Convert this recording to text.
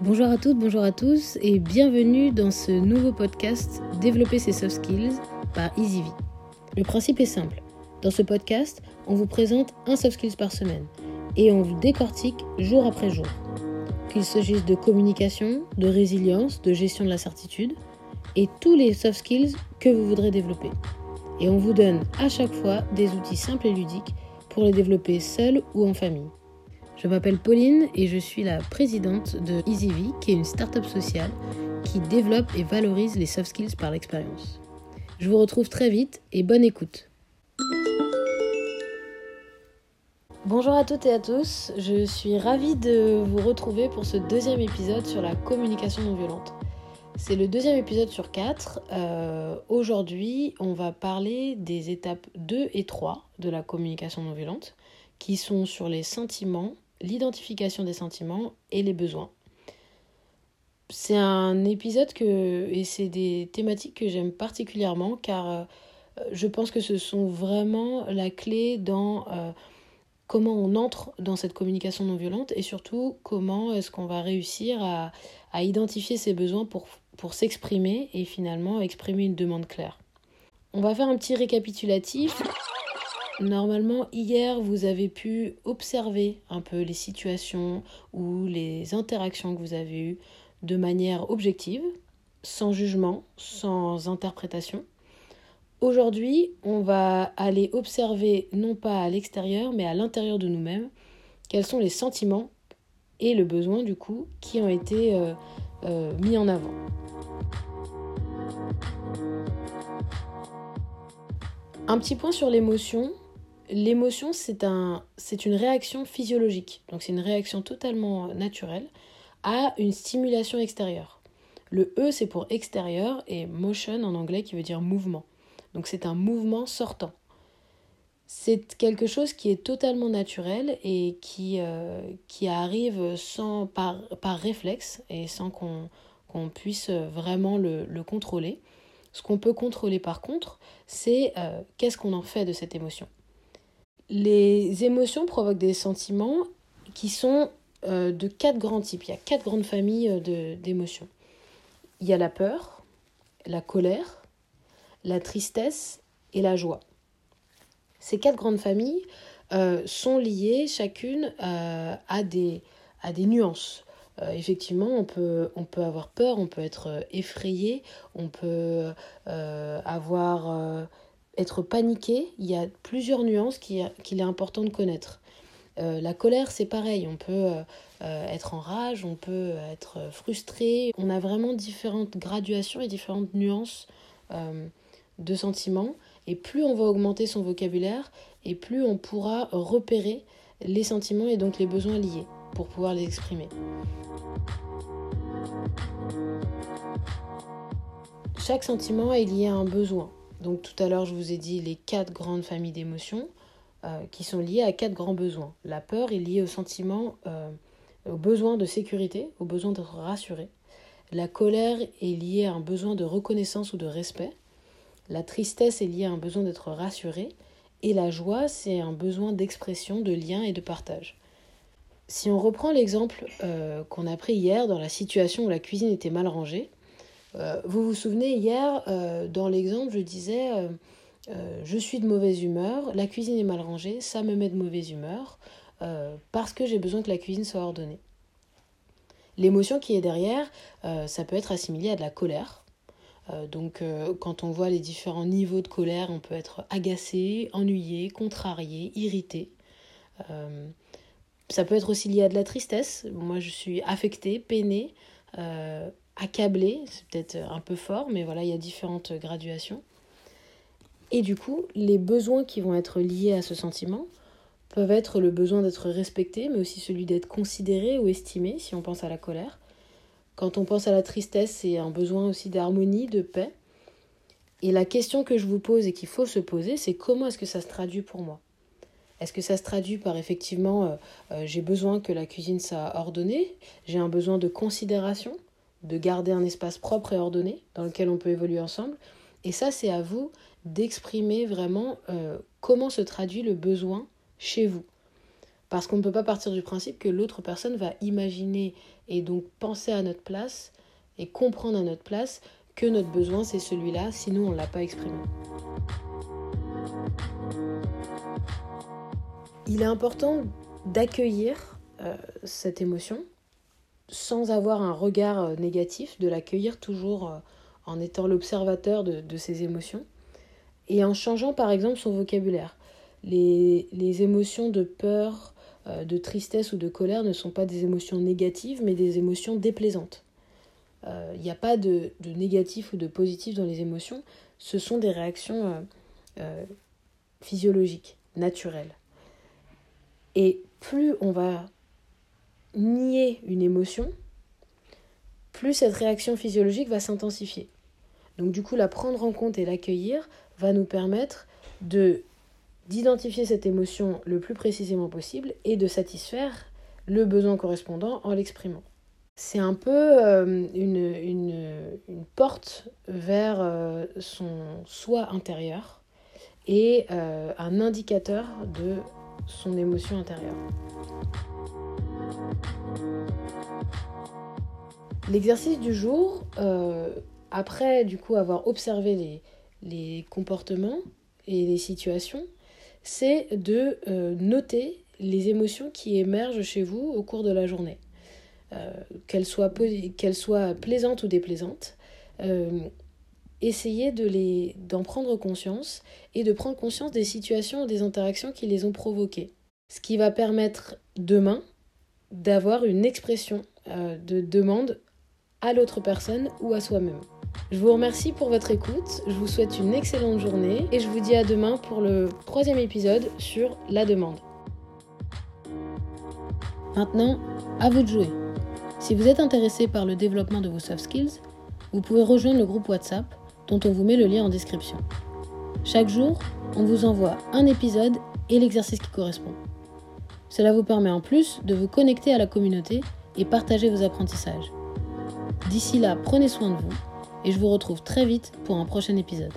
Bonjour à toutes, bonjour à tous et bienvenue dans ce nouveau podcast Développer ses soft skills par EasyV. Le principe est simple. Dans ce podcast, on vous présente un soft skills par semaine et on vous décortique jour après jour. Qu'il s'agisse de communication, de résilience, de gestion de la certitude et tous les soft skills que vous voudrez développer. Et on vous donne à chaque fois des outils simples et ludiques pour les développer seul ou en famille. Je m'appelle Pauline et je suis la présidente de EasyV, qui est une start-up sociale qui développe et valorise les soft skills par l'expérience. Je vous retrouve très vite et bonne écoute. Bonjour à toutes et à tous, je suis ravie de vous retrouver pour ce deuxième épisode sur la communication non violente. C'est le deuxième épisode sur 4. Euh, aujourd'hui, on va parler des étapes 2 et 3 de la communication non violente, qui sont sur les sentiments, l'identification des sentiments et les besoins. C'est un épisode que, et c'est des thématiques que j'aime particulièrement car euh, je pense que ce sont vraiment la clé dans euh, comment on entre dans cette communication non violente et surtout comment est-ce qu'on va réussir à, identifier ses besoins pour s'exprimer et finalement exprimer une demande claire. On va faire un petit récapitulatif. Normalement, hier, vous avez pu observer un peu les situations ou les interactions que vous avez eues de manière objective, sans jugement, sans interprétation. Aujourd'hui, on va aller observer non pas à l'extérieur, mais à l'intérieur de nous-mêmes, quels sont les sentiments et le besoin du coup qui ont été euh, euh, mis en avant. Un petit point sur l'émotion. L'émotion, c'est un, une réaction physiologique, donc c'est une réaction totalement naturelle à une stimulation extérieure. Le E, c'est pour extérieur et motion en anglais qui veut dire mouvement. Donc c'est un mouvement sortant. C'est quelque chose qui est totalement naturel et qui, euh, arrive sans, par, réflexe et sans qu'on puisse vraiment le, le, contrôler. Ce qu'on peut contrôler par contre, c'est euh, qu'est-ce qu'on en fait de cette émotion? Les émotions provoquent des sentiments qui sont euh, de quatre grands types. Il y a quatre grandes familles euh, d'émotions. Il y a la peur, la colère, la tristesse et la joie. Ces quatre grandes familles euh, sont liées chacune à, des, nuances. effectivement, on peut avoir peur, on peut être effrayé, on peut avoir être paniqué, il y a plusieurs nuances qu'il est important de connaître. Euh, la colère, c'est pareil, on peut euh, euh, être en rage, on peut être frustré. On a vraiment différentes graduations et différentes nuances de sentiments. Et plus on va augmenter son vocabulaire, et plus on pourra repérer les sentiments et donc les besoins liés pour pouvoir les exprimer. Chaque sentiment est lié à un besoin. Donc tout à l'heure, je vous ai dit les quatre grandes familles d'émotions euh, qui sont liées à quatre grands besoins. La peur est liée au sentiment, euh, au besoin de sécurité, au besoin d'être rassuré. La colère est liée à un besoin de reconnaissance ou de respect. La tristesse est liée à un besoin d'être rassuré. Et la joie, c'est un besoin d'expression, de lien et de partage. Si on reprend l'exemple euh, qu'on a pris hier dans la situation où la cuisine était mal rangée, euh, vous vous souvenez, hier, euh, dans l'exemple, je disais, euh, je suis de mauvaise humeur, la cuisine est mal rangée, ça me met de mauvaise humeur, parce que j'ai besoin que la cuisine soit ordonnée. L'émotion qui est derrière, ça peut être assimilé à de la colère. donc quand on voit les différents niveaux de colère, on peut être agacé, ennuyé, contrarié, irrité. ça peut être aussi lié à de la tristesse. Moi, je suis affectée, peinée, accablé, c'est peut-être un peu fort, mais voilà, il y a différentes graduations. Et du coup, les besoins qui vont être liés à ce sentiment peuvent être le besoin d'être respecté, mais aussi celui d'être considéré ou estimé, si on pense à la colère. Quand on pense à la tristesse, c'est un besoin aussi d'harmonie, de paix. Et la question que je vous pose et qu'il faut se poser, c'est comment est-ce que ça se traduit pour moi? Est-ce que ça se traduit par effectivement, euh, euh, j'ai besoin que la cuisine soit ordonnée, j'ai un besoin de considération, de garder un espace propre et ordonné dans lequel on peut évoluer ensemble. Et ça, c'est à vous d'exprimer vraiment euh, comment se traduit le besoin chez vous. Parce qu'on ne peut pas partir du principe que l'autre personne va imaginer et donc penser à notre place et comprendre à notre place que notre besoin c'est celui-là, sinon on ne l'a pas exprimé. Il est important d'accueillir euh, cette émotion sans avoir un regard euh, négatif, de l'accueillir toujours euh, en étant l'observateur de, ses émotions et en changeant par exemple son vocabulaire. Les, les émotions de peur, de tristesse ou de colère ne sont pas des émotions négatives mais des émotions déplaisantes. Il n'y a pas de, de, négatif ou de positif dans les émotions, ce sont des réactions physiologiques, naturelles. Et plus on va nier une émotion, plus cette réaction physiologique va s'intensifier. Donc du coup, la prendre en compte et l'accueillir va nous permettre de d'identifier cette émotion le plus précisément possible et de satisfaire le besoin correspondant en l'exprimant. C'est un peu euh, une, une, porte vers euh, son soi intérieur et euh, un indicateur de son émotion intérieure. L'exercice du jour, euh, après du coup avoir observé les, comportements et les situations, c'est de euh, noter les émotions qui émergent chez vous au cours de la journée. Euh, qu'elles soient, qu'elles soient plaisantes ou déplaisantes. essayez de les, d'en prendre conscience et de prendre conscience des situations ou des interactions qui les ont provoquées. Ce qui va permettre demain d'avoir une expression de demande à l'autre personne ou à soi-même. Je vous remercie pour votre écoute, je vous souhaite une excellente journée et je vous dis à demain pour le troisième épisode sur la demande. Maintenant, à vous de jouer. Si vous êtes intéressé par le développement de vos soft skills, vous pouvez rejoindre le groupe WhatsApp dont on vous met le lien en description. Chaque jour, on vous envoie un épisode et l'exercice qui correspond. Cela vous permet en plus de vous connecter à la communauté et partager vos apprentissages. D'ici là, prenez soin de vous et je vous retrouve très vite pour un prochain épisode.